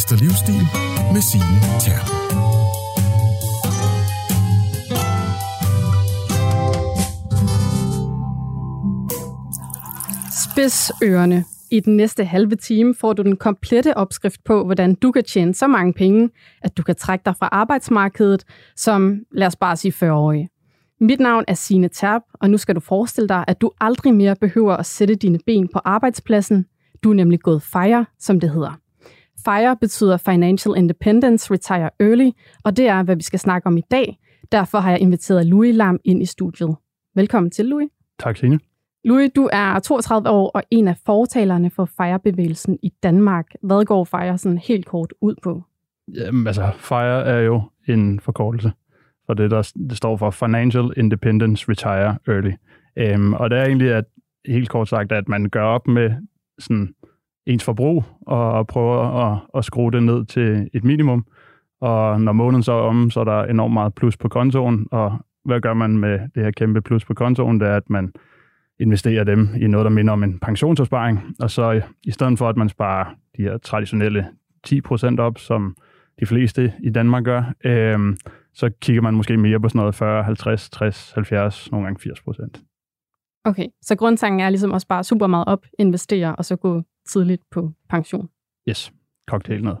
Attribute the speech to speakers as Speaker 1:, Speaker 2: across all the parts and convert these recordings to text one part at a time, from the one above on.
Speaker 1: Mester Livsstil med Signe Terp.
Speaker 2: Spids ørerne. I den næste halve time får du den komplette opskrift på, hvordan du kan tjene så mange penge, at du kan trække dig fra arbejdsmarkedet som, lad os bare sige, 40-årig. Mit navn er Sine Terp, og nu skal du forestille dig, at du aldrig mere behøver at sætte dine ben på arbejdspladsen. Du er nemlig gået FIRE, som det hedder. FIRE betyder Financial Independence Retire Early, og det er, hvad vi skal snakke om i dag. Derfor har jeg inviteret Louis Lam ind i studiet. Velkommen til, Louis.
Speaker 3: Tak, Signe.
Speaker 2: Louis, du er 32 år og en af fortalerne for FIRE-bevægelsen i Danmark. Hvad går FIRE sådan helt kort ud på?
Speaker 3: Jamen, altså, FIRE er jo en forkortelse for det, der det står for Financial Independence Retire Early. Um, og det er egentlig at, helt kort sagt, at man gør op med sådan ens forbrug og prøver at, at skrue det ned til et minimum. Og når måneden så er om, så er der enormt meget plus på kontoen, og hvad gør man med det her kæmpe plus på kontoen? Det er, at man investerer dem i noget, der minder om en pensionsopsparing, og så i stedet for, at man sparer de her traditionelle 10% op, som de fleste i Danmark gør, øh, så kigger man måske mere på sådan noget 40, 50, 60, 70, nogle gange 80 procent.
Speaker 2: Okay, så grundtanken er ligesom at spare super meget op, investere og så gå tidligt på pension?
Speaker 3: Yes, cocktail noget.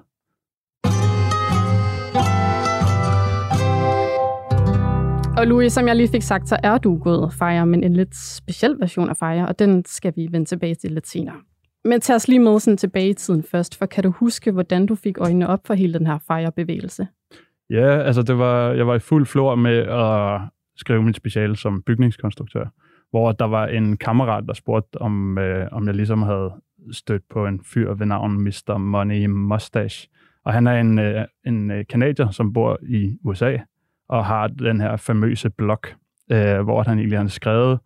Speaker 2: Og Louis, som jeg lige fik sagt, så er du gået Fire, men en lidt speciel version af Fire, og den skal vi vende tilbage til lidt senere. Men tag os lige med sådan tilbage i tiden først, for kan du huske, hvordan du fik øjnene op for hele den her Fire-bevægelse?
Speaker 3: Ja, altså det var, jeg var i fuld flor med at skrive mit speciale som bygningskonstruktør, hvor der var en kammerat, der spurgte, om, øh, om jeg ligesom havde stødt på en fyr ved navn Mr. Money Mustache. Og han er en, øh, en øh, kanadier, som bor i USA, og har den her famøse blog, øh, hvor han egentlig har skrevet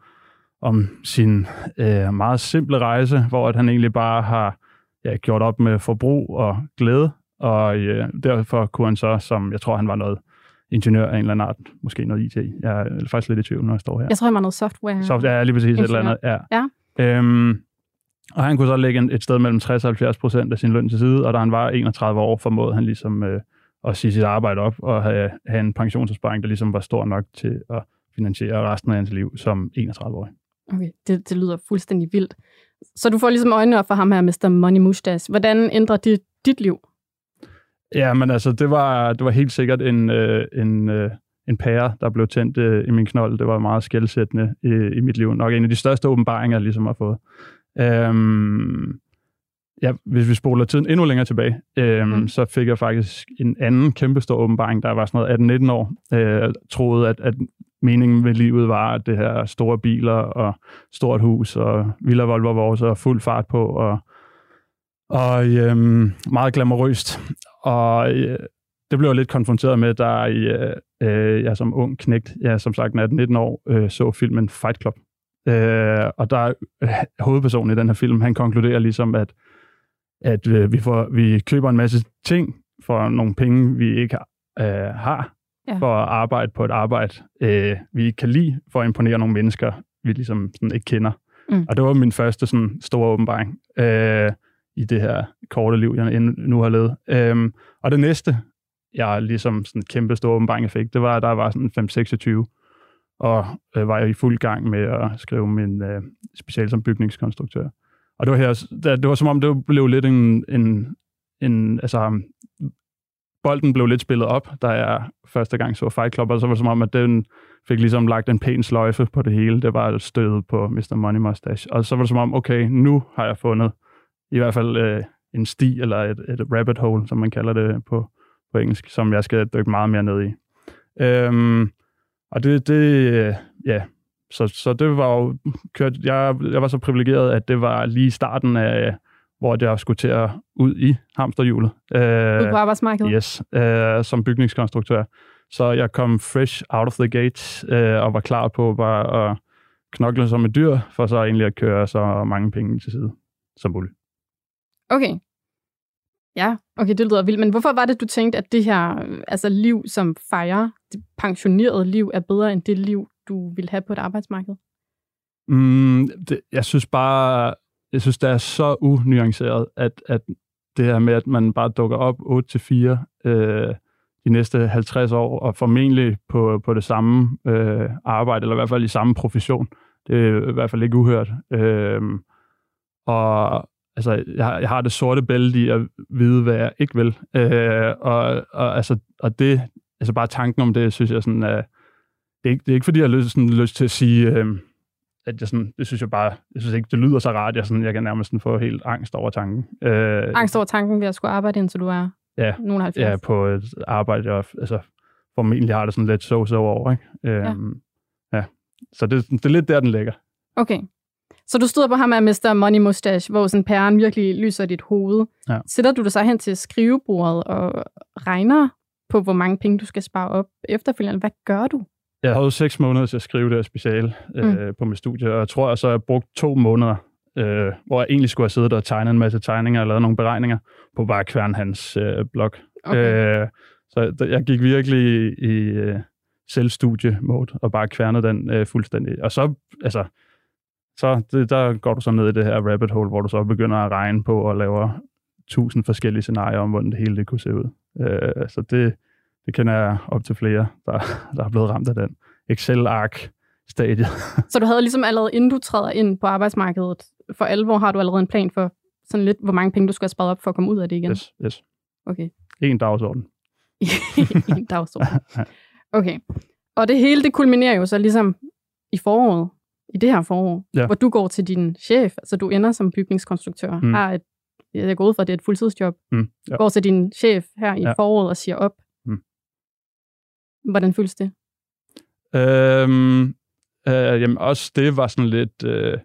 Speaker 3: om sin øh, meget simple rejse, hvor at han egentlig bare har ja, gjort op med forbrug og glæde, og øh, derfor kunne han så, som jeg tror, han var noget ingeniør af en eller anden art, måske noget IT. Jeg er faktisk lidt i tvivl, når jeg står her.
Speaker 2: Jeg tror, han var noget software.
Speaker 3: Software, ja, lige præcis ingeniør. et eller andet. Ja. ja. Øhm, og han kunne så lægge et sted mellem 60 og 70 procent af sin løn til side, og da han var 31 år, formåede han ligesom øh, at sige sit arbejde op og have, have en pensionsopsparing, der ligesom var stor nok til at finansiere resten af hans liv som 31-årig.
Speaker 2: Okay, det, det lyder fuldstændig vildt. Så du får ligesom øjnene op for ham her, Mr. Money Mustache. Hvordan ændrer det dit liv?
Speaker 3: Ja, men altså, det var, det var helt sikkert en, øh, en, øh, en pære, der blev tændt øh, i min knold. Det var meget skældsættende i, i mit liv. Nok en af de største åbenbaringer, jeg ligesom har fået. Øhm, ja, hvis vi spoler tiden endnu længere tilbage, øhm, mm. så fik jeg faktisk en anden kæmpestor åbenbaring, der var sådan noget 18-19 år. Øh, troede, at, at meningen med livet var, at det her store biler og stort hus og Villa Volvo vores og fuld fart på og, og øhm, meget glamourøst. Og øh, det blev jeg lidt konfronteret med, da jeg, øh, jeg som ung knægt, jeg som sagt 18-19 år, øh, så filmen Fight Club. Øh, og der er øh, hovedpersonen i den her film, han konkluderer ligesom, at, at øh, vi, får, vi køber en masse ting for nogle penge, vi ikke øh, har, ja. for at arbejde på et arbejde, øh, vi ikke kan lide, for at imponere nogle mennesker, vi ligesom sådan ikke kender. Mm. Og det var min første sådan, store åbenbaring øh, i det her korte liv, jeg nu har levet. Øhm, og det næste, jeg ligesom sådan kæmpe store åbenbaring fik, det var, at der var sådan 5-26 og øh, var jeg i fuld gang med at skrive min øh, special som bygningskonstruktør. Og det var, her, det, det var som om, det blev lidt en, en, en altså, bolden blev lidt spillet op, da jeg første gang så Fight Club, og så var det som om, at den fik ligesom lagt en pæn sløjfe på det hele. Det var stødet på Mr. Money Mustache. Og så var det som om, okay, nu har jeg fundet i hvert fald øh, en sti, eller et, et rabbit hole, som man kalder det på, på engelsk, som jeg skal dykke meget mere ned i. Øhm, og det, det ja, så, så det var jo kørt, jeg, jeg var så privilegeret, at det var lige starten af, hvor jeg skulle til at ud i hamsterhjulet.
Speaker 2: Øh, ud på arbejdsmarkedet?
Speaker 3: Yes, øh, som bygningskonstruktør. Så jeg kom fresh out of the gate øh, og var klar på bare at knokle som et dyr, for så egentlig at køre så mange penge til side som muligt.
Speaker 2: Okay, Ja, okay, det lyder vildt. Men hvorfor var det, du tænkte, at det her øh, altså liv som fejrer, det pensionerede liv, er bedre end det liv, du vil have på et arbejdsmarked?
Speaker 3: Mm, det, jeg synes bare, jeg synes, det er så unuanceret, at, at det her med, at man bare dukker op 8-4 øh, de næste 50 år, og formentlig på, på det samme øh, arbejde, eller i hvert fald i samme profession. Det er i hvert fald ikke uhørt. Øh, og altså, jeg, jeg har det sorte bælte i at vide, hvad jeg ikke vil. Øh, og, og, altså, og det, altså bare tanken om det, synes jeg sådan, øh, det, er ikke, det er ikke fordi, jeg har lyst, sådan, lyst til at sige, øh, at jeg sådan, det synes jeg bare, jeg synes ikke, det lyder så rart, jeg, sådan, jeg kan nærmest sådan få helt angst over tanken.
Speaker 2: Øh, angst over tanken ved at skulle arbejde, indtil du er
Speaker 3: ja, nogen 70? Ja, på et arbejde, jeg altså, formentlig har det sådan lidt så-så over, ikke? Øh, ja. ja. Så det, det er lidt der, den ligger.
Speaker 2: Okay. Så du stod på ham af Mr. Money Mustache, hvor sådan pæren virkelig lyser dit hoved. Ja. Sætter du dig så hen til skrivebordet og regner på, hvor mange penge du skal spare op efterfølgende? Hvad gør du?
Speaker 3: Jeg havde seks måneder til at skrive det her speciale øh, mm. på mit studie, og jeg tror, at så jeg brugt to måneder, øh, hvor jeg egentlig skulle have siddet og tegnet en masse tegninger og lavet nogle beregninger på bare kværn hans øh, blog. Okay. Øh, så jeg gik virkelig i, i øh, selvstudie-mode og bare kværnede den øh, fuldstændig. Og så, altså, så det, der går du så ned i det her rabbit hole, hvor du så begynder at regne på og laver tusind forskellige scenarier om, hvordan det hele det kunne se ud. Øh, så det, det kender jeg op til flere, der, der er blevet ramt af den Excel-ark stadie.
Speaker 2: Så du havde ligesom allerede, inden du træder ind på arbejdsmarkedet, for alvor har du allerede en plan for sådan lidt, hvor mange penge du skal have sparet op for at komme ud af det igen?
Speaker 3: Yes, yes.
Speaker 2: Okay.
Speaker 3: En dagsorden.
Speaker 2: en dagsorden. Okay. Og det hele, det kulminerer jo så ligesom i foråret, i det her forår, ja. hvor du går til din chef, altså du ender som bygningskonstruktør, mm. har et, jeg går ud fra, at det er et fuldtidsjob, mm. ja. går til din chef her i ja. foråret og siger op. Mm. Hvordan føles det?
Speaker 3: Øhm, øh, jamen også det var sådan lidt øh,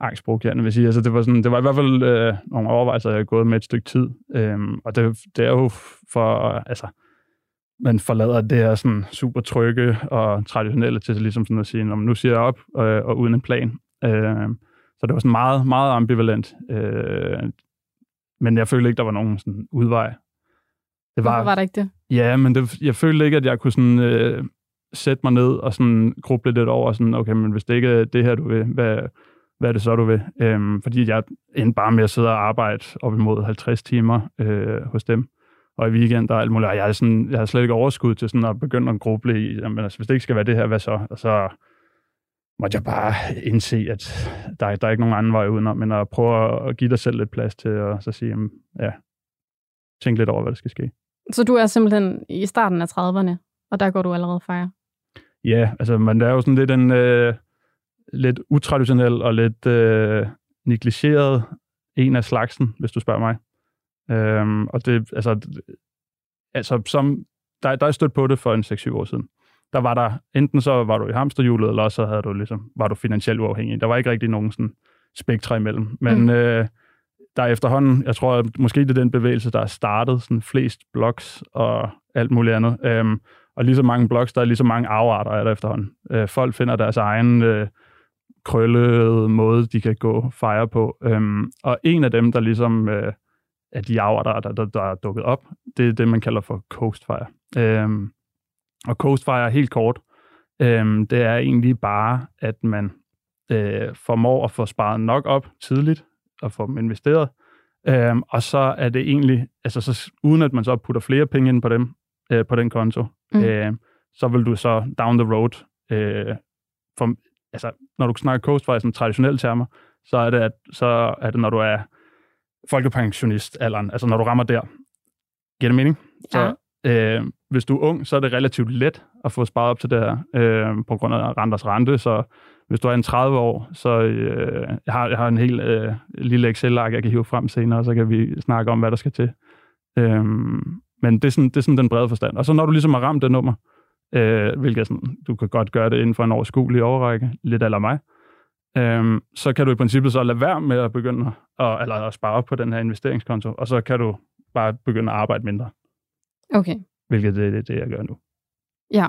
Speaker 3: angstprovokerende, vil jeg sige. Altså, det, var sådan, det var i hvert fald øh, nogle overvejelser, jeg har gået med et stykke tid. Øhm, og det, det er jo for, altså, man forlader det her sådan super trygge og traditionelle til ligesom sådan at sige, nu siger jeg op, øh, og uden en plan. Øh, så det var sådan meget, meget ambivalent. Øh, men jeg følte ikke, der var nogen sådan udvej.
Speaker 2: Det var, Hvorfor var der ikke det?
Speaker 3: Ja, men det, jeg følte ikke, at jeg kunne sådan, øh, sætte mig ned og sådan gruble lidt over, sådan, okay, men hvis det ikke er det her, du vil, hvad, hvad er det så, du vil? Øhm, fordi jeg endte bare med at sidde og arbejde op imod 50 timer øh, hos dem og i weekend og alt muligt. Og jeg, er sådan, jeg har slet ikke overskud til sådan at begynde at gruble i, jamen, altså, hvis det ikke skal være det her, hvad så? Og så måtte jeg bare indse, at der, der er ikke nogen anden vej udenom, men at prøve at give dig selv lidt plads til at så sige, jamen, ja, tænk lidt over, hvad der skal ske.
Speaker 2: Så du er simpelthen i starten af 30'erne, og der går du allerede fejre?
Speaker 3: Ja, altså, men det er jo sådan lidt en øh, lidt utraditionel og lidt øh, negligeret en af slagsen, hvis du spørger mig. Øhm, og det, altså, altså som, der, der er stødt på det for en 6-7 år siden. Der var der, enten så var du i hamsterhjulet, eller så havde du ligesom, var du finansielt uafhængig. Der var ikke rigtig nogen sådan spektre imellem. Men mm. øh, der er efterhånden, jeg tror, måske det er den bevægelse, der er startet sådan flest blogs og alt muligt andet. Øhm, og lige så mange blogs, der er lige så mange afarter er der efterhånden. Øh, folk finder deres egen øh, krøllede måde, de kan gå fejre på. Øhm, og en af dem, der ligesom øh, af de afarter, der, der, der er dukket op, det er det, man kalder for coastfire. Øhm, og coastfire helt kort, øhm, det er egentlig bare, at man øh, formår at få sparet nok op tidligt og få dem investeret, øhm, og så er det egentlig, altså så, uden at man så putter flere penge ind på dem, øh, på den konto, mm. øh, så vil du så down the road, øh, for, altså når du snakker coastfire som traditionelle termer, så er det, at, så er det, når du er folkepensionistalderen, altså når du rammer der. Giver det mening?
Speaker 2: Ja. Så
Speaker 3: øh, hvis du er ung, så er det relativt let at få sparet op til det her, øh, på grund af renters rente, så hvis du er en 30 år, så øh, jeg, har, jeg har en helt øh, lille Excel-ark, jeg kan hive frem senere, så kan vi snakke om, hvad der skal til. Øh, men det er, sådan, det er sådan den brede forstand. Og så når du ligesom har ramt det nummer, øh, hvilket sådan, du kan godt gøre det inden for en overskuelig overrække, lidt eller mig, øhm, så kan du i princippet så lade være med at begynde at, eller at spare op på den her investeringskonto, og så kan du bare begynde at arbejde mindre.
Speaker 2: Okay.
Speaker 3: Hvilket det er det, det, jeg gør nu.
Speaker 2: Ja.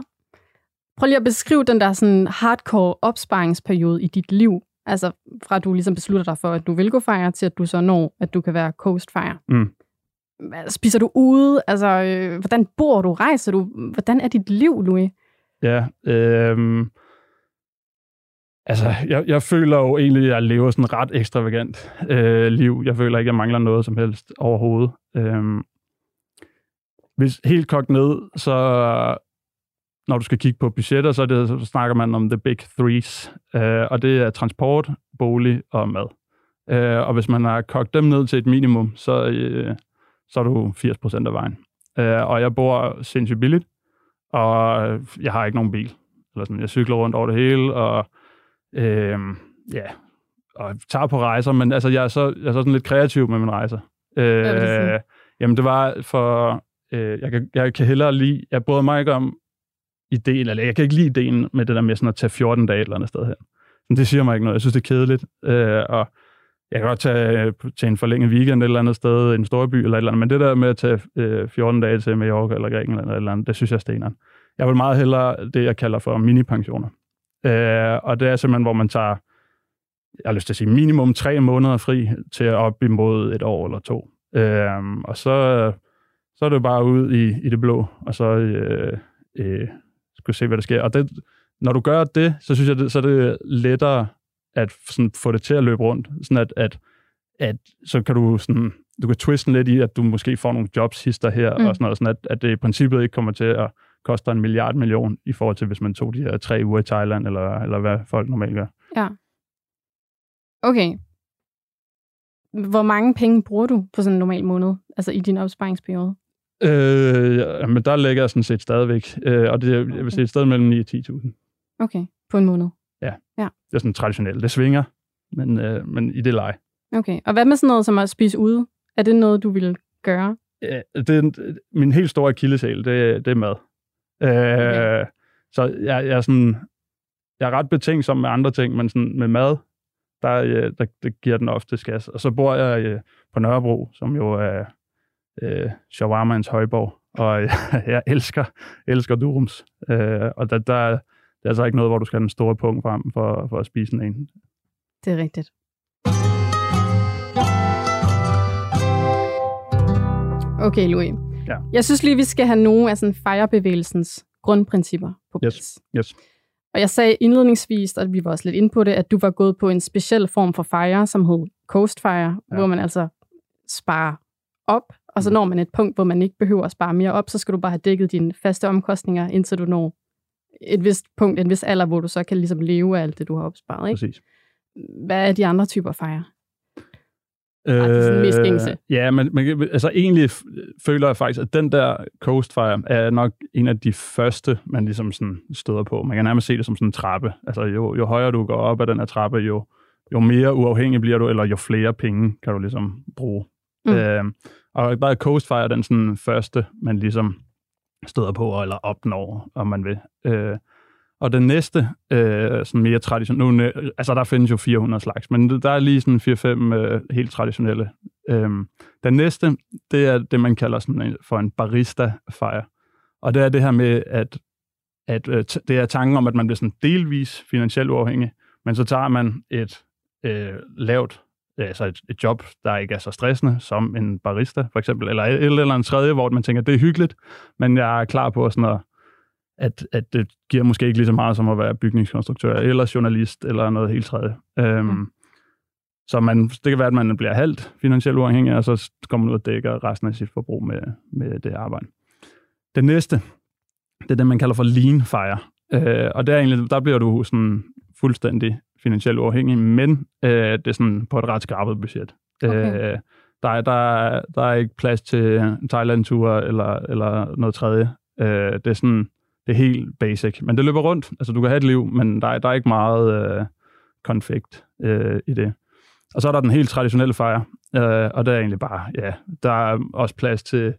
Speaker 2: Prøv lige at beskrive den der sådan hardcore opsparingsperiode i dit liv. Altså fra at du ligesom beslutter dig for, at du vil gå fejre, til at du så når, at du kan være coast fire. Mm. Spiser du ude? Altså, øh, hvordan bor du? Rejser du? Hvordan er dit liv, Louis?
Speaker 3: Ja, øh, Altså, jeg, jeg føler jo egentlig, at jeg lever sådan et ret ekstravagant øh, liv. Jeg føler ikke, at jeg mangler noget som helst overhovedet. Øhm, hvis helt kogt ned, så når du skal kigge på budgetter, så, det, så snakker man om the big threes, øh, og det er transport, bolig og mad. Øh, og hvis man har kogt dem ned til et minimum, så, øh, så er du 80% af vejen. Øh, og jeg bor sindssygt billigt, og jeg har ikke nogen bil. Eller sådan, jeg cykler rundt over det hele, og øh, ja, og tager på rejser, men altså, jeg er så, jeg er så sådan lidt kreativ med mine rejser. Øh,
Speaker 2: det
Speaker 3: jamen, det var for... Øh, jeg, kan, jeg kan hellere lide... Jeg bryder mig ikke om ideen, eller jeg kan ikke lide ideen med det der med sådan at tage 14 dage et eller andet sted her. Men det siger mig ikke noget. Jeg synes, det er kedeligt. Øh, og jeg kan godt tage til en forlænget weekend et eller andet sted, en stor by eller et eller andet, men det der med at tage øh, 14 dage til Mallorca eller Grækenland eller et eller andet, det synes jeg er steneren. Jeg vil meget hellere det, jeg kalder for mini-pensioner. Øh, og det er simpelthen, hvor man tager, jeg har lyst til at sige, minimum tre måneder fri til at op imod et år eller to. Øh, og så, så er det bare ud i, i det blå, og så øh, øh, skulle se, hvad der sker. Og det, når du gør det, så synes jeg, det, så er det lettere at sådan, få det til at løbe rundt, sådan at, at, at så kan du sådan, du kan twiste lidt i, at du måske får nogle jobs hister her, mm. og sådan noget, sådan at, at det i princippet ikke kommer til at koste en milliard million, i forhold til, hvis man tog de her tre uger i Thailand, eller, eller hvad folk normalt gør.
Speaker 2: Ja. Okay. Hvor mange penge bruger du på sådan en normal måned, altså i din opsparingsperiode?
Speaker 3: Øh, ja, men der ligger jeg sådan set stadigvæk, øh, og det er, jeg vil sige, et sted mellem 9 og 10.000.
Speaker 2: Okay, på en måned?
Speaker 3: Ja.
Speaker 2: ja.
Speaker 3: Det er sådan traditionelt. Det svinger, men, øh, men i det leje.
Speaker 2: Okay, og hvad med sådan noget som at spise ude? Er det noget, du vil gøre?
Speaker 3: Ja, det er, min helt store akilleshæl, det, det er mad. Øh, okay. Så jeg, jeg, er sådan, jeg er ret betænksom med andre ting, men sådan med mad, der, der, der giver den ofte gas. Og så bor jeg øh, på Nørrebro, som jo er øh, shawarmaens højborg, og jeg, jeg elsker, elsker durums. Øh, og der, der, det er altså ikke noget, hvor du skal have den store punkt frem for, for at spise en.
Speaker 2: Det er rigtigt. Okay, Louis.
Speaker 3: Ja.
Speaker 2: Jeg synes lige, vi skal have nogle af sådan fejrebevægelsens grundprincipper på plads.
Speaker 3: Yes. yes.
Speaker 2: Og jeg sagde indledningsvis, og vi var også lidt inde på det, at du var gået på en speciel form for fejre, som hed Coast Fire, ja. hvor man altså sparer op, og så
Speaker 3: Mm.
Speaker 2: når man et punkt, hvor man ikke behøver at spare mere op, så skal du bare have dækket dine faste omkostninger, indtil du når et vist punkt, en vis alder, hvor du så kan ligesom leve af alt det, du har opsparet. Ikke?
Speaker 3: Præcis.
Speaker 2: Hvad er de andre typer fejre?
Speaker 3: Øh, ja, men, men altså egentlig føler jeg faktisk, at den der Coast Fire er nok en af de første, man ligesom sådan støder på. Man kan nærmest se det som sådan en trappe. Altså jo, jo højere du går op ad den her trappe, jo, jo mere uafhængig bliver du, eller jo flere penge kan du ligesom bruge.
Speaker 2: Mm.
Speaker 3: Øh, og bare Coast Fire er den sådan første, man ligesom støder på, eller opnår, om man vil. Øh, og den næste, øh, sådan mere traditionelle, nu, øh, altså der findes jo 400 slags, men der er lige sådan 4-5 øh, helt traditionelle. Øhm, den næste, det er det, man kalder sådan en, for en barista-fejr. Og det er det her med, at, at øh, det er tanken om, at man bliver sådan delvis finansielt uafhængig, men så tager man et øh, lavt, øh, altså et, et job, der ikke er så stressende, som en barista for eksempel, eller et eller andet tredje, hvor man tænker, det er hyggeligt, men jeg er klar på sådan at at, at det giver måske ikke lige så meget som at være bygningskonstruktør, eller journalist, eller noget helt tredje. Øhm,
Speaker 2: Mm.
Speaker 3: Så man, det kan være, at man bliver halvt finansielt uafhængig, og så kommer man ud og dækker resten af sit forbrug med, med det arbejde. Det næste, det er det, man kalder for lean fire. Øh, og der, er egentlig, der bliver du sådan fuldstændig finansielt uafhængig, men øh, det er sådan på et ret skrabet budget.
Speaker 2: Okay.
Speaker 3: Øh, der, er, der, er, der er ikke plads til en Thailand-tur eller, eller noget tredje. Øh, det er sådan, det er helt basic. Men det løber rundt. Altså, du kan have et liv, men der er, der er ikke meget øh, konflikt øh, i det. Og så er der den helt traditionelle fejre, øh, og der er egentlig bare, ja, der er også plads til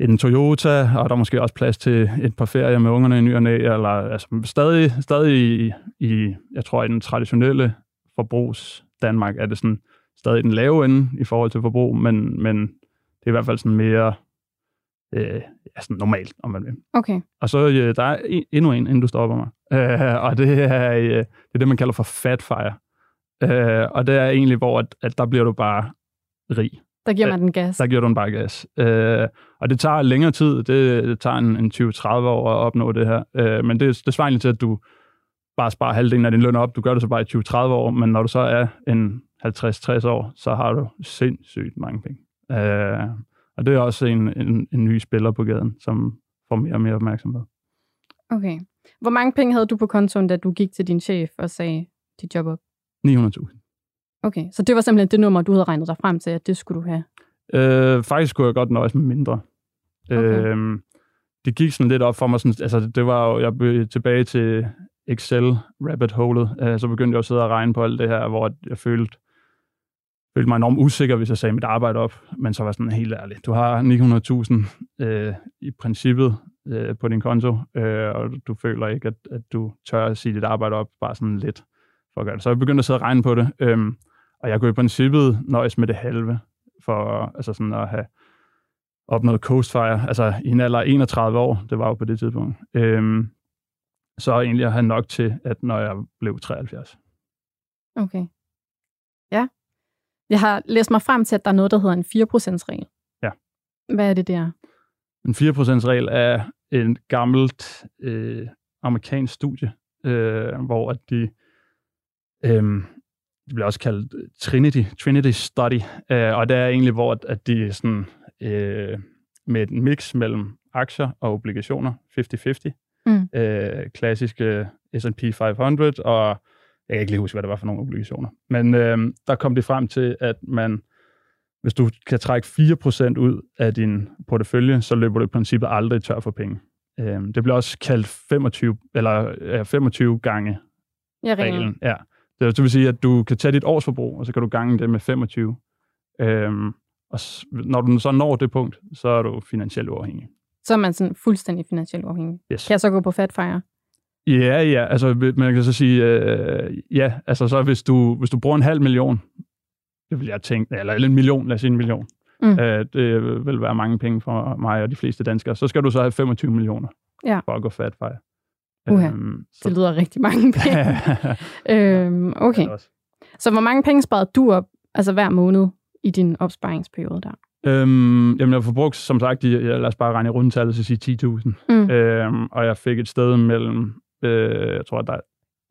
Speaker 3: en Toyota, og der er måske også plads til et par ferier med ungerne i ny og næ, eller altså stadig, stadig i, i, jeg tror, i den traditionelle forbrugs Danmark er det sådan stadig den lave ende i forhold til forbrug, men, men det er i hvert fald sådan mere øh, sådan normalt, om man vil.
Speaker 2: Okay.
Speaker 3: Og så øh, der er en, endnu en, inden du stopper mig. Øh, og det er, øh, det er det, man kalder for fat fire. Øh, og det er egentlig, hvor at, at der bliver du bare rig.
Speaker 2: Der giver
Speaker 3: Ja,
Speaker 2: man den gas.
Speaker 3: Der giver du en bare gas. Øh, og det tager længere tid. Det, det tager en, en 20-30 år at opnå det her. Øh, men det, det svarer egentlig til, at du bare spare halvdelen af din løn op. Du gør det så bare i 20-30 år, men når du så er en 50-60 år, så har du sindssygt mange penge. Øh, og det er også en, en, en ny spiller på gaden, som får mere og mere opmærksomhed.
Speaker 2: Okay. Hvor mange penge havde du på kontoen, da du gik til din chef og sagde dit job op?
Speaker 3: 900.000.
Speaker 2: Okay, så det var simpelthen det nummer, du havde regnet dig frem til, at det skulle du have?
Speaker 3: Øh, faktisk kunne jeg godt nøjes med mindre.
Speaker 2: Okay.
Speaker 3: Øh, det gik sådan lidt op for mig. Sådan, altså, det var jo, jeg blev tilbage til Excel rabbit holet. Øh, så begyndte jeg at sidde og regne på alt det her, hvor jeg følte, følte mig enormt usikker, hvis jeg sagde mit arbejde op. Men så var sådan helt ærlig. Du har 900.000 øh, i princippet øh, på din konto, øh, og du føler ikke, at, at du tør at sige dit arbejde op bare sådan lidt for at gøre det. Så jeg begyndte at sidde og regne på det. Øh, og jeg kunne i princippet nøjes med det halve for altså sådan at have opnået Coastfire, altså i en alder af 31 år, det var jo på det tidspunkt, Øh, så egentlig at have nok til, at når jeg blev 73.
Speaker 2: Okay. Ja. Jeg har læst mig frem til, at der er noget, der hedder en 4%-regel.
Speaker 3: Ja.
Speaker 2: Hvad er det der?
Speaker 3: En 4%-regel er en gammelt øh, amerikansk studie, øh, hvor at de, øh, det bliver også kaldt Trinity, Trinity Study, øh, og det er egentlig, hvor at, at de sådan, øh, med et mix mellem aktier og obligationer, 50-50,
Speaker 2: Mm.
Speaker 3: øh, klassiske S&P 500, og jeg kan ikke lige huske, hvad det var for nogle obligationer. Men øh, der kom de frem til, at man, hvis du kan trække 4% ud af din portefølje, så løber du i princippet aldrig tør for penge. Øh, det bliver også kaldt 25, eller, ja, 25 gange
Speaker 2: Ja, reglen.
Speaker 3: Ja. Det, det vil sige, at du kan tage dit årsforbrug, og så kan du gange det med 25. Øhm, og når du så når det punkt, så er du finansielt uafhængig.
Speaker 2: Så er man sådan fuldstændig finansielt uafhængig.
Speaker 3: Yes.
Speaker 2: Kan jeg så gå på Fatfire?
Speaker 3: Ja, ja, altså man kan så sige, øh, ja, altså så hvis du, hvis du bruger en halv million, det vil jeg tænke, eller en million, lad os sige en million,
Speaker 2: Mm.
Speaker 3: øh, det vil være mange penge for mig og de fleste danskere, så skal du så have 25 millioner
Speaker 2: Ja.
Speaker 3: for at gå fat fire.
Speaker 2: Uha,
Speaker 3: Øhm,
Speaker 2: Det lyder rigtig mange penge. øhm, okay. Så hvor mange penge sparede du op, altså hver måned i din opsparingsperiode der?
Speaker 3: Øhm, jamen, jeg får brugt, som sagt, ja, lad os bare regne i rundtallet, så sige 10.000.
Speaker 2: Mm.
Speaker 3: Øhm, og jeg fik et sted mellem, øh, jeg tror, da,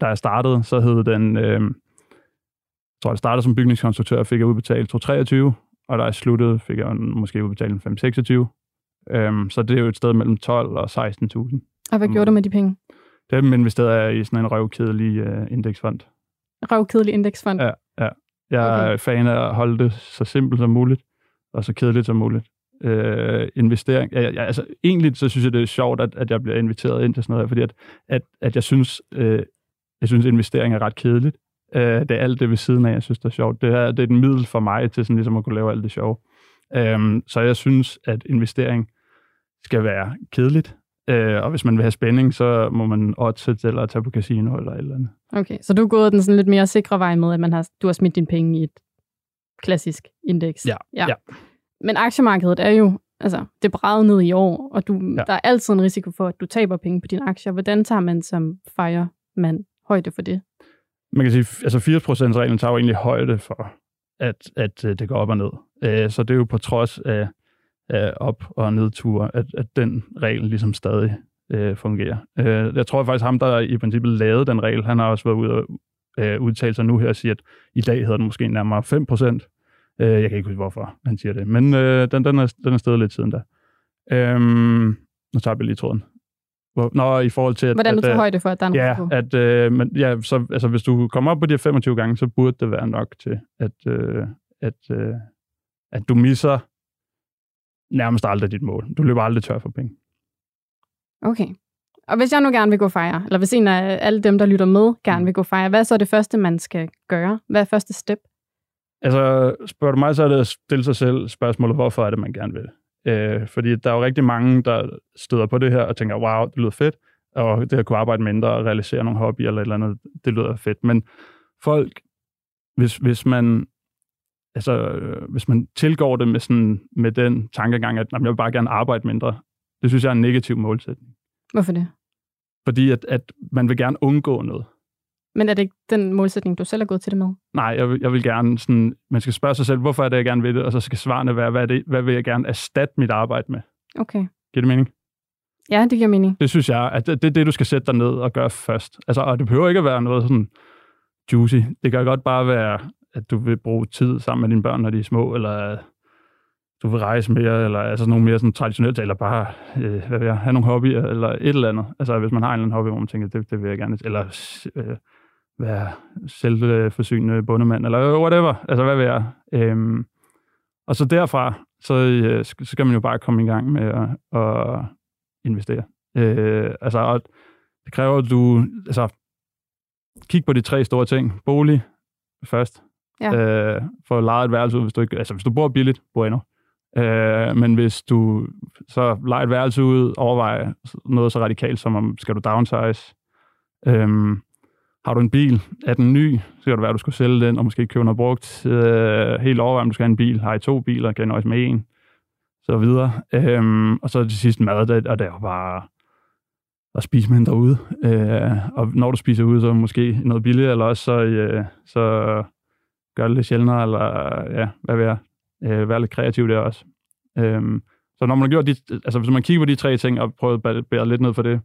Speaker 3: da jeg startede, så hed den, øh, jeg tror, jeg startede som bygningskonstruktør, fik jeg udbetalt 23, og da jeg sluttede, fik jeg måske udbetalt en 5-26. Øhm, så det er jo et sted mellem 12 og 16.000.
Speaker 2: Og hvad gjorde du med de penge?
Speaker 3: Dem investerer jeg i sådan en røvkedelig øh, indeksfond.
Speaker 2: Røvkedelig indeksfond.
Speaker 3: Ja. Jeg er
Speaker 2: Okay.
Speaker 3: fan af at holde det så simpelt som muligt, og så kedeligt som muligt. Øh, investering. Ja, ja, altså, egentlig så synes jeg, det er sjovt, at, at jeg bliver inviteret ind til sådan noget her, fordi at, at, at jeg synes, øh, jeg synes, investering er ret kedeligt. Øh, det er alt det ved siden af, jeg synes, det er sjovt. Det er, det er et middel for mig til sådan ligesom at kunne lave alt det sjove. Øh, så jeg synes, at investering skal være kedeligt. Øh, og hvis man vil have spænding, så må man oddset eller tage på casino eller et eller andet.
Speaker 2: Okay, så du er gået den sådan lidt mere sikre vej med, at man har, du har smidt dine penge i et klassisk indeks.
Speaker 3: Ja,
Speaker 2: ja.
Speaker 3: ja.
Speaker 2: Men aktiemarkedet er jo, altså, det bræder ned i år, og du,
Speaker 3: Ja.
Speaker 2: der er altid en risiko for, at du taber penge på dine aktier. Hvordan tager man som firemand højde for det?
Speaker 3: man kan sige, altså 80%-reglen tager jo egentlig højde for, at, at øh, det går op og ned. Øh, Så det er jo på trods af, af op- og nedture, at, at den regel ligesom stadig øh, fungerer. Øh, Jeg tror faktisk, ham, der i princippet lavede den regel, han har også været ude og øh, udtale sig nu her og sige, at i dag hedder den måske nærmere 5%. Øh, Jeg kan ikke huske, hvorfor han siger det, men øh, den, den, er, den er stedet lidt siden da. Øhm, nu tager vi lige tråden. Hvor, nå, i forhold til... At,
Speaker 2: Hvordan du tager
Speaker 3: øh,
Speaker 2: højde for, at der er en
Speaker 3: Ja,
Speaker 2: risiko?
Speaker 3: at, øh, men, ja så, altså, hvis du kommer op på de her 25 gange, så burde det være nok til, at, øh, at, øh, at du misser nærmest aldrig dit mål. Du løber aldrig tør for penge.
Speaker 2: Okay. Og hvis jeg nu gerne vil gå fire, eller hvis en af alle dem, der lytter med, gerne
Speaker 3: Mm.
Speaker 2: vil gå fire, hvad er så det første, man skal gøre? Hvad er første step?
Speaker 3: Altså, spørger du mig, så er det at stille sig selv spørgsmålet, hvorfor er det, man gerne vil? Øh, fordi der er jo rigtig mange, der støder på det her og tænker, wow, det lyder fedt, og det at kunne arbejde mindre og realisere nogle hobbyer eller et eller andet, det lyder fedt. Men folk, hvis, hvis man altså, øh, hvis man tilgår det med, sådan, med den tankegang, at jamen, jeg vil bare gerne arbejde mindre, det synes jeg er en negativ målsætning.
Speaker 2: Hvorfor det?
Speaker 3: Fordi at, at man vil gerne undgå noget.
Speaker 2: Men er det ikke den målsætning, du selv er gået til det med?
Speaker 3: Nej, jeg vil, jeg vil gerne sådan, man skal spørge sig selv, hvorfor er det, jeg gerne vil det, og så skal svarene være, hvad, er det, hvad vil jeg gerne erstatte mit arbejde med?
Speaker 2: Okay.
Speaker 3: Giver det mening?
Speaker 2: Ja, det giver mening.
Speaker 3: Det synes jeg, at det, det er det, du skal sætte dig ned og gøre først. Altså, og det behøver ikke at være noget sådan juicy. Det kan godt bare være, at du vil bruge tid sammen med dine børn, når de er små, eller du vil rejse mere, eller altså nogle mere sådan traditionelt, eller bare øh, hvad ved jeg, have nogle hobbyer, eller et eller andet. Altså hvis man har en eller anden hobby, hvor man tænker, det, det vil jeg gerne, eller øh, være selvforsynende bundemand, eller whatever. Altså hvad ved jeg. Øhm, og så derfra, så, øh, så skal man jo bare komme i gang med at, at investere. Øh, altså, og det kræver, at du altså, kig på de tre store ting. Bolig først.
Speaker 2: Ja.
Speaker 3: Øh, for lejet et værelse ud, hvis du ikke, altså hvis du bor billigt, bor endnu. Øh, men hvis du så lejer et værelse ud, overvej noget så radikalt som, om skal du downsize? Øh, har du en bil? Er den ny? Så kan det være, at du skal sælge den, og måske købe noget brugt. Øh, helt overvej, om du skal have en bil. Har I to biler? Kan I nøjes med en? Så videre. Øhm, og så til sidst mad, det, og det er jo bare at spise mindre ude. Øh, og når du spiser ude, så måske noget billigere, eller også så, øh, så gør det lidt sjældnere, eller ja, hvad ved jeg, øh, være lidt kreativ der også. Øh, så når man har gjort de, altså hvis man kigger på de tre ting, og prøver at bære lidt ned for det,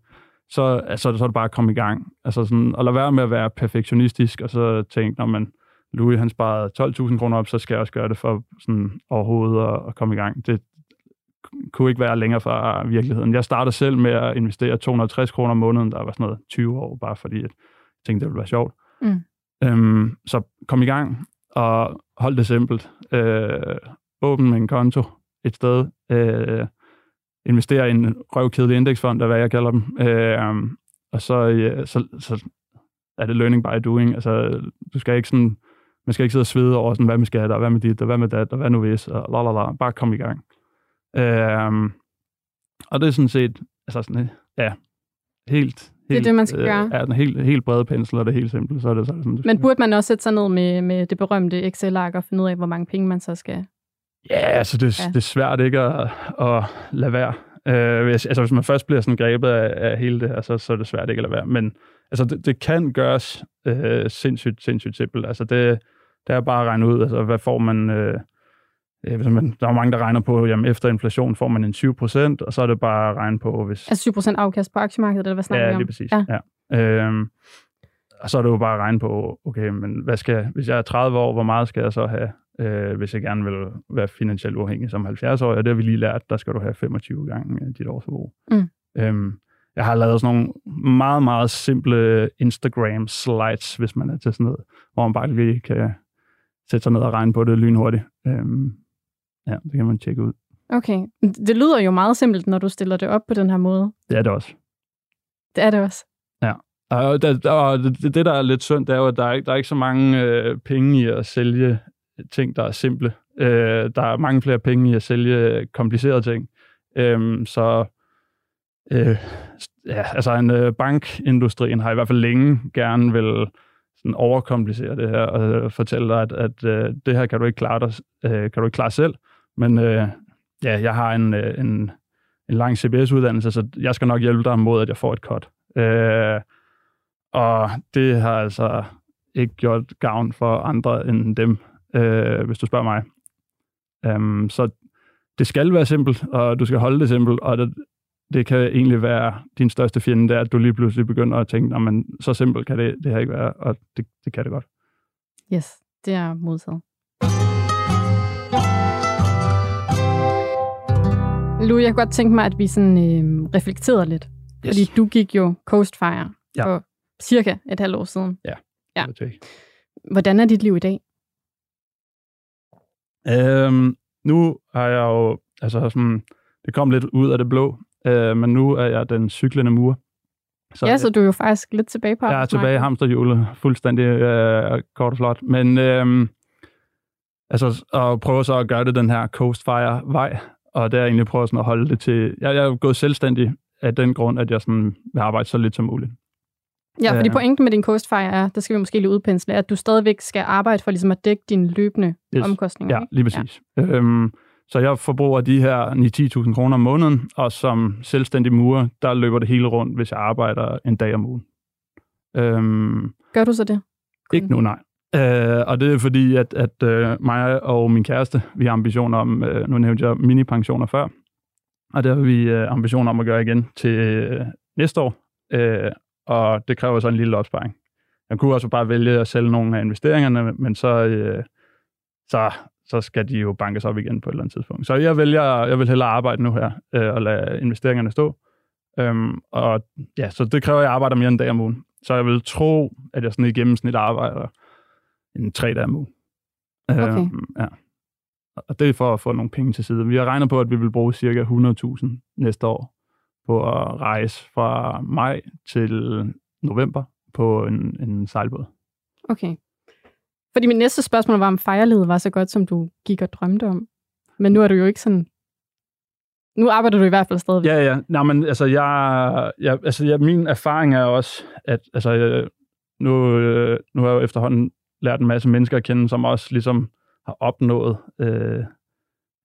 Speaker 3: så, altså, så er det bare at komme i gang. Altså sådan, og lade være med at være perfektionistisk, og så tænke, når man Louis han sparede 12.000 kroner op, så skal jeg også gøre det for sådan overhovedet at, at komme i gang. Det kunne ikke være længere fra virkeligheden. Jeg startede selv med at investere 250 kroner om måneden, der var sådan noget 20 år, bare fordi jeg tænkte, det ville være sjovt.
Speaker 2: Mm.
Speaker 3: Øhm, så kom i gang, og hold det simpelt. Øh, åbn en konto et sted. Øh, investere i en røvkedelig indeksfond, er hvad jeg kalder dem. Øh, og så, ja, så, så er det learning by doing. Altså, du skal ikke sådan, man skal ikke sidde og svede over, sådan, hvad med skat, og hvad med dit, og hvad med dat, og hvad nu hvis, og la, la, la. Bare kom i gang. Øh, og det er sådan set, altså sådan, ja, helt,
Speaker 2: det er det, man skal øh, gøre.
Speaker 3: Ja, den helt, helt brede pensel, og det er helt simpelt, så er det, så er det sådan,
Speaker 2: det Men burde man også sætte sig ned med, med det berømte Excel-ark og finde ud af, hvor mange penge man så skal
Speaker 3: Ja, altså det, ja. det er svært ikke at, at lade være. Øh, hvis, altså hvis man først bliver sådan grebet af, af hele det her, så, så er det svært ikke at lade være. Men altså det, det kan gøres øh, sindssygt, sindssygt simpelt. Altså det, det er bare at regne ud, altså hvad får man... Øh, hvis man, der er mange, der regner på, jamen efter inflation får man en 20 procent, og så er det bare at regne på, hvis...
Speaker 2: Altså 20 procent afkast på aktiemarkedet, eller hvad snakker
Speaker 3: ja,
Speaker 2: vi om?
Speaker 3: Ja, lige præcis. Ja. ja. Øhm, og så er det jo bare at regne på, okay, men hvad skal, hvis jeg er 30 år, hvor meget skal jeg så have, øh, hvis jeg gerne vil være finansielt uafhængig som 70 år? Og det har vi lige lært, der skal du have 25 gange dit årsforbrug. Mm. Øhm, jeg har lavet sådan nogle meget, meget simple Instagram slides, hvis man er til sådan noget, hvor man bare lige kan sætte sig ned og regne på det lynhurtigt. Øhm, ja, det kan man tjekke ud.
Speaker 2: Okay. Det lyder jo meget simpelt, når du stiller det op på den her måde.
Speaker 3: Det er det også.
Speaker 2: Det er det også.
Speaker 3: Ja. Og, der, det, det, der er lidt synd, det er jo, at der er ikke, der er ikke så mange øh, penge i at sælge ting, der er simple. Øh, der er mange flere penge i at sælge komplicerede ting. Øh, så øh, ja, altså en øh, bankindustrien har i hvert fald længe gerne vil sådan overkomplicere det her og øh, fortælle dig, at, at øh, det her kan du ikke klare dig, øh, kan du ikke klare selv. Men øh, ja, jeg har en, øh, en, en lang CBS-uddannelse, så jeg skal nok hjælpe dig mod, at jeg får et cut. Øh, og det har altså ikke gjort gavn for andre end dem, øh, hvis du spørger mig. Um, så det skal være simpelt, og du skal holde det simpelt, og det, det kan egentlig være din største fjende, det er, at du lige pludselig begynder at tænke, men så simpelt kan det, det her ikke være, og det, det kan det godt.
Speaker 2: Yes, det er modtaget. Lu, jeg kunne godt tænke mig, at vi sådan øh, reflekterede lidt. Yes. Fordi du gik jo Coastfire ja. for cirka et halvt år siden.
Speaker 3: Ja,
Speaker 2: ja. Hvordan er dit liv i dag?
Speaker 3: Øhm, nu har jeg jo, altså sådan, det kom lidt ud af det blå, øh, men nu er jeg den cyklende mur.
Speaker 2: Så, ja, så du er jo faktisk lidt tilbage på
Speaker 3: Jeg er tilbage i hamsterhjulet, fuldstændig øh, kort og flot. Men øh, altså, at prøve så at gøre det den her Coastfire-vej, og der egentlig prøve sådan at holde det til... Jeg, jeg er gået selvstændig af den grund, at jeg sådan vil arbejde så lidt som muligt.
Speaker 2: Ja, fordi pointen med din Coastfire er, der skal vi måske lige udpensle, at du stadigvæk skal arbejde for ligesom at dække dine løbende yes. omkostninger.
Speaker 3: Ja, lige præcis. Ja. Øhm, så jeg forbruger de her 9-10.000 kroner om måneden, og som selvstændig murer, der løber det hele rundt, hvis jeg arbejder en dag om ugen. Øhm,
Speaker 2: Gør du så det?
Speaker 3: Kun. Ikke nu, nej. Øh, og det er fordi, at, at øh, mig og min kæreste, vi har ambitioner om, øh, nu nævnte jeg mini-pensioner før, Og det har vi øh, ambitioner om at gøre igen til øh, næste år. Øh, og det kræver så en lille opsparing. Man kunne også bare vælge at sælge nogle af investeringerne, men så, øh, så, så skal de jo bankes op igen på et eller andet tidspunkt. Så jeg vælger, jeg vil hellere arbejde nu her øh, og lade investeringerne stå. Øhm, og ja, så det kræver, at jeg arbejder mere end en dag om ugen. Så jeg vil tro, at jeg sådan i gennemsnit arbejder en tre dage om ugen.
Speaker 2: Okay.
Speaker 3: Øhm, ja. Og det er for at få nogle penge til side. Vi har regnet på, at vi vil bruge cirka 100.000 næste år på at rejse fra maj til november på en, en sejlbåd.
Speaker 2: Okay. Fordi mit næste spørgsmål var, om fejrlivet var så godt, som du gik og drømte om. Men nu er du jo ikke sådan... Nu arbejder du i hvert fald stadigvæk.
Speaker 3: Ja, ja. Nej, men altså, jeg, jeg, altså jeg, min erfaring er også, at altså, jeg, nu, nu har jeg jo efterhånden lært en masse mennesker at kende, som også ligesom har opnået øh,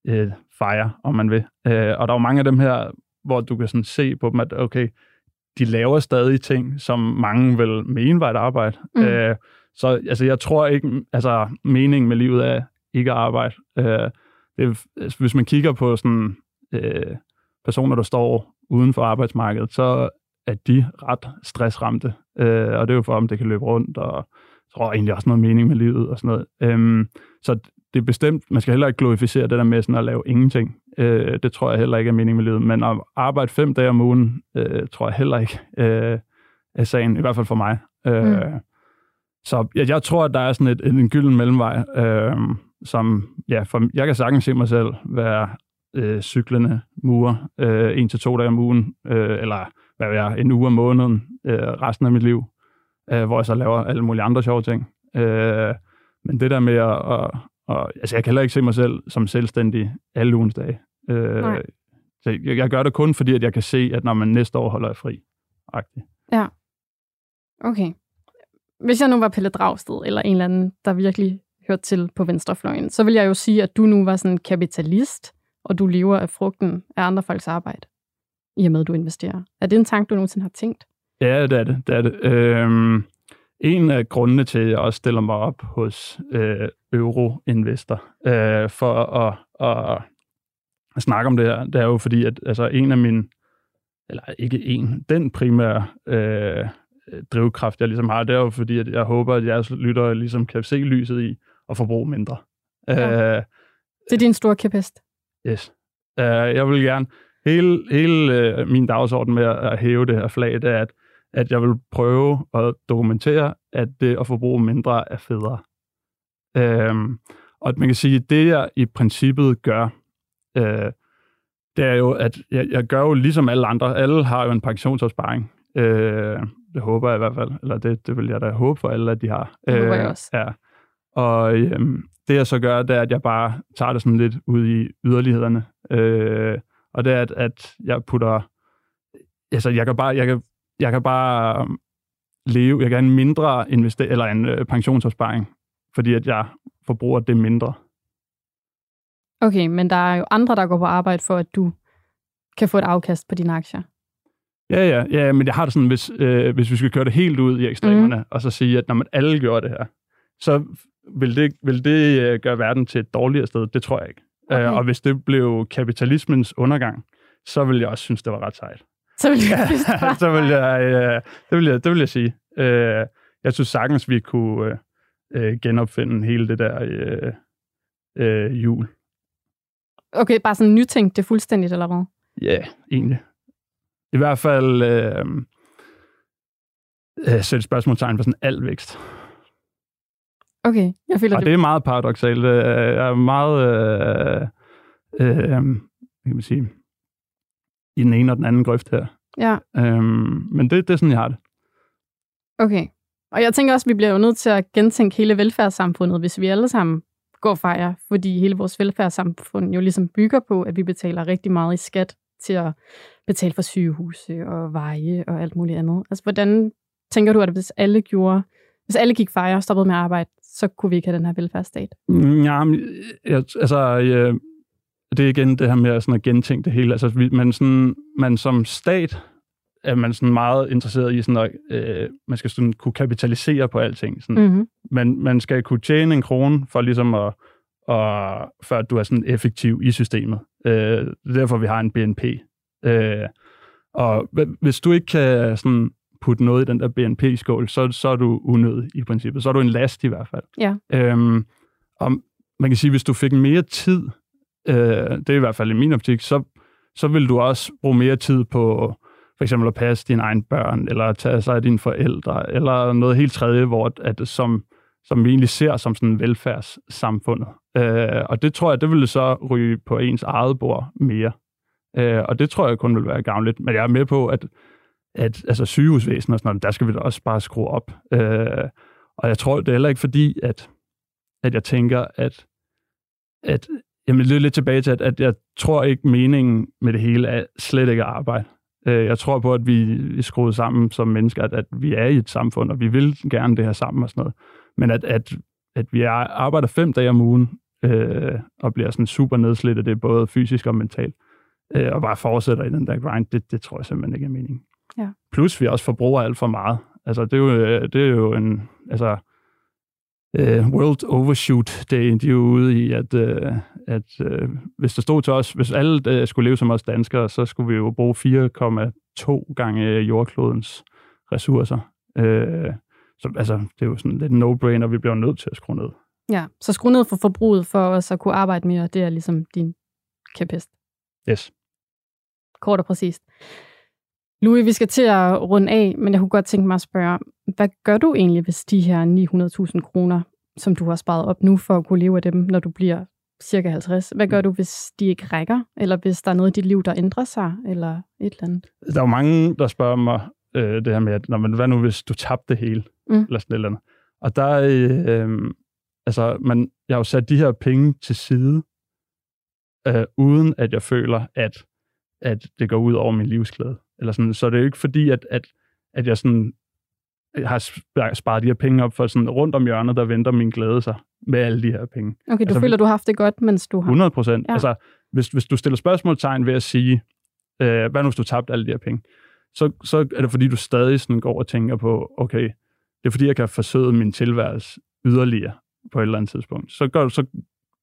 Speaker 3: øh, fejre, om man vil. Øh, og der er jo mange af dem her, hvor du kan sådan se på dem, at okay, de laver stadig ting, som mange vil mene var et arbejde. Mm. Øh, så altså, jeg tror ikke, altså meningen med livet er ikke at arbejde. Øh, det altså, hvis man kigger på sådan øh, personer, der står uden for arbejdsmarkedet, så er de ret stressramte. Øh, og det er jo for, om det kan løbe rundt, og jeg tror egentlig også noget mening med livet og sådan noget. Øh, så det er bestemt, man skal heller ikke glorificere det der med sådan at lave ingenting. Øh, det tror jeg heller ikke er mening med livet. Men at arbejde fem dage om ugen, øh, tror jeg heller ikke øh, er sagen, i hvert fald for mig. Øh, mm. Så jeg, jeg tror, at der er sådan et, en gylden mellemvej, øh, som, ja, for, jeg kan sagtens se mig selv være øh, cyklende murer øh, en til to dage om ugen, øh, eller hvad ved jeg, en uge om måneden øh, resten af mit liv, øh, hvor jeg så laver alle mulige andre sjove ting. Øh, men det der med at, at, og, altså, jeg kan heller ikke se mig selv som selvstændig alle ugens dage. Øh, så jeg, jeg gør det kun, fordi at jeg kan se, at når man næste år holder jeg fri. -agtigt.
Speaker 2: Ja. Okay. Hvis jeg nu var Pelle Dragsted, eller en eller anden, der virkelig hørte til på venstrefløjen, så vil jeg jo sige, at du nu var sådan en kapitalist, og du lever af frugten af andre folks arbejde, i og med, at du investerer. Er det en tanke, du nogensinde har tænkt?
Speaker 3: Ja, det er det. det, er det. Øhm, en af grundene til, at jeg også stiller mig op hos øh, Euroinvestor øh, for at, at, at snakke om det her, det er jo fordi, at altså, en af mine, eller ikke en, den primære øh, drivkraft, jeg ligesom har, det er jo fordi, at jeg håber, at jeres lyttere ligesom kan se lyset i og forbruge mindre.
Speaker 2: Ja. Øh, det er din store kæphest.
Speaker 3: Yes. Uh, jeg vil gerne, hele, hele uh, min dagsorden med at hæve det her flag, det er, at at jeg vil prøve at dokumentere, at det at forbruge mindre er federe. Øhm, og man kan sige, at det jeg i princippet gør, øh, det er jo, at jeg, jeg gør jo ligesom alle andre. Alle har jo en pensionsopsparing. Øh, det håber jeg i hvert fald. Eller det, det vil jeg da håbe for alle, at de har.
Speaker 2: Det håber jeg øh, også.
Speaker 3: Ja. Og øhm, det jeg så gør, det er, at jeg bare tager det sådan lidt ud i yderlighederne. Øh, og det er, at, at jeg putter... Altså, jeg kan bare... Jeg kan jeg kan bare um, leve, jeg kan have en mindre invester- eller en øh, pensionsopsparing, fordi at jeg forbruger det mindre.
Speaker 2: Okay, men der er jo andre, der går på arbejde for, at du kan få et afkast på dine aktier.
Speaker 3: Ja, ja, ja, men jeg har det sådan, hvis, øh, hvis vi skal køre det helt ud i ekstremerne, mm. og så sige, at når man alle gør det her, så vil det, vil det øh, gøre verden til et dårligere sted. Det tror jeg ikke. Okay. Øh, og hvis det blev kapitalismens undergang, så vil jeg også synes, det var ret sejt.
Speaker 2: Så vil jeg,
Speaker 3: så vil jeg, øh, det, vil jeg, det vil jeg sige. Øh, jeg synes sagtens, vi kunne øh, genopfinde hele det der øh, øh, jul.
Speaker 2: Okay, bare sådan nytænkt det fuldstændigt, eller hvad?
Speaker 3: Ja, yeah, egentlig. I hvert fald øh, øh, sætte spørgsmålstegn for sådan al vækst.
Speaker 2: Okay, jeg føler
Speaker 3: Og det... det er meget paradoxalt. Jeg er meget, øh, øh, hvad kan man sige, i den ene og den anden grøft her.
Speaker 2: Ja.
Speaker 3: Øhm, men det, det er sådan, jeg har det.
Speaker 2: Okay. Og jeg tænker også, at vi bliver jo nødt til at gentænke hele velfærdssamfundet, hvis vi alle sammen går fejre, fordi hele vores velfærdssamfund jo ligesom bygger på, at vi betaler rigtig meget i skat til at betale for sygehuse og veje og alt muligt andet. Altså, hvordan tænker du, at hvis alle gjorde, hvis alle gik fejre og stoppede med at arbejde, så kunne vi ikke have den her velfærdsstat?
Speaker 3: Ja, jeg, altså, jeg, det er igen det her med sådan at gentænke det hele. Altså, man, sådan, man som stat er man sådan meget interesseret i, sådan at, øh, man skal sådan kunne kapitalisere på alting. Sådan. Mm-hmm. Man, man skal kunne tjene en krone for ligesom at, og før du er sådan effektiv i systemet. Øh, det er derfor, vi har en BNP. Øh, og hvis du ikke kan sådan putte noget i den der BNP-skål, så, så er du unødig i princippet. Så er du en last i hvert fald.
Speaker 2: Ja.
Speaker 3: Øhm, og man kan sige, hvis du fik mere tid, øh, det er i hvert fald i min optik, så, så vil du også bruge mere tid på for eksempel at passe dine egne børn, eller tage sig af dine forældre, eller noget helt tredje, hvor at, som, som vi egentlig ser som sådan velfærdssamfundet. Øh, og det tror jeg, det ville så ryge på ens eget bord mere. Øh, og det tror jeg kun vil være gavnligt. Men jeg er med på, at, at altså sygehusvæsenet og sådan noget, der skal vi da også bare skrue op. Øh, og jeg tror, det er heller ikke fordi, at, at jeg tænker, at, at jamen, det er lidt tilbage til, at, at jeg tror ikke meningen med det hele er slet ikke at arbejde. Øh, jeg tror på, at vi er skruet sammen som mennesker, at, at vi er i et samfund, og vi vil gerne det her sammen og sådan noget. Men at, at, at vi er, arbejder fem dage om ugen, øh, og bliver sådan super nedslidt af det, både fysisk og mentalt, øh, og bare fortsætter i den der grind, det, det tror jeg simpelthen ikke er meningen.
Speaker 2: Ja.
Speaker 3: Plus vi også forbruger alt for meget. Altså det er jo, øh, det er jo en, altså uh, World Overshoot Day, de er jo ude i, at, uh, at uh, hvis der stod til os, hvis alle uh, skulle leve som os danskere, så skulle vi jo bruge 4,2 gange jordklodens ressourcer. Uh, så altså, det er jo sådan lidt no-brainer, vi bliver nødt til at skrue ned.
Speaker 2: Ja, så skru ned for forbruget for os at kunne arbejde mere, det er ligesom din kæphest.
Speaker 3: Yes.
Speaker 2: Kort og præcist. Louis, vi skal til at runde af, men jeg kunne godt tænke mig at spørge, hvad gør du egentlig, hvis de her 900.000 kroner, som du har sparet op nu for at kunne leve af dem, når du bliver cirka 50, hvad gør du, hvis de ikke rækker? Eller hvis der er noget i dit liv, der ændrer sig? Eller et eller andet?
Speaker 3: Der er jo mange, der spørger mig øh, det her med, at, når man, hvad nu, hvis du tabte det hele?
Speaker 2: Mm.
Speaker 3: Eller sådan et eller andet. Og der øh, øh, altså, man, jeg har jo sat de her penge til side, øh, uden at jeg føler, at, at det går ud over min livsglæde. Eller sådan. Så det er jo ikke fordi, at, at, at jeg sådan har sparet de her penge op for sådan rundt om hjørnet, der venter min glæde sig med alle de her penge.
Speaker 2: Okay, du
Speaker 3: Altså,
Speaker 2: føler, du har haft det godt, mens du har...
Speaker 3: 100 procent.
Speaker 2: Ja.
Speaker 3: Altså, hvis, hvis du stiller spørgsmålstegn ved at sige, øh, hvad nu hvis du tabte alle de her penge, så, så er det fordi, du stadig sådan går og tænker på, okay, det er fordi, jeg kan forsøge min tilværelse yderligere på et eller andet tidspunkt. Så, gør, så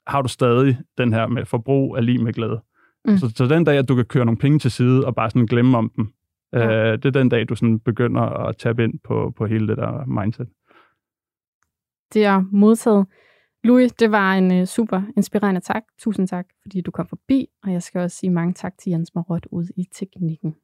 Speaker 3: har du stadig den her med forbrug af lige med glæde.
Speaker 2: Mm.
Speaker 3: Så, så den dag, at du kan køre nogle penge til side og bare sådan glemme om dem, Ja. øh, det er den dag, du sådan begynder at tabe ind på, på hele det der mindset.
Speaker 2: Det er modtaget. Louis, det var en uh, super inspirerende tak. Tusind tak, fordi du kom forbi, og jeg skal også sige mange tak til Jens Marot ude i teknikken.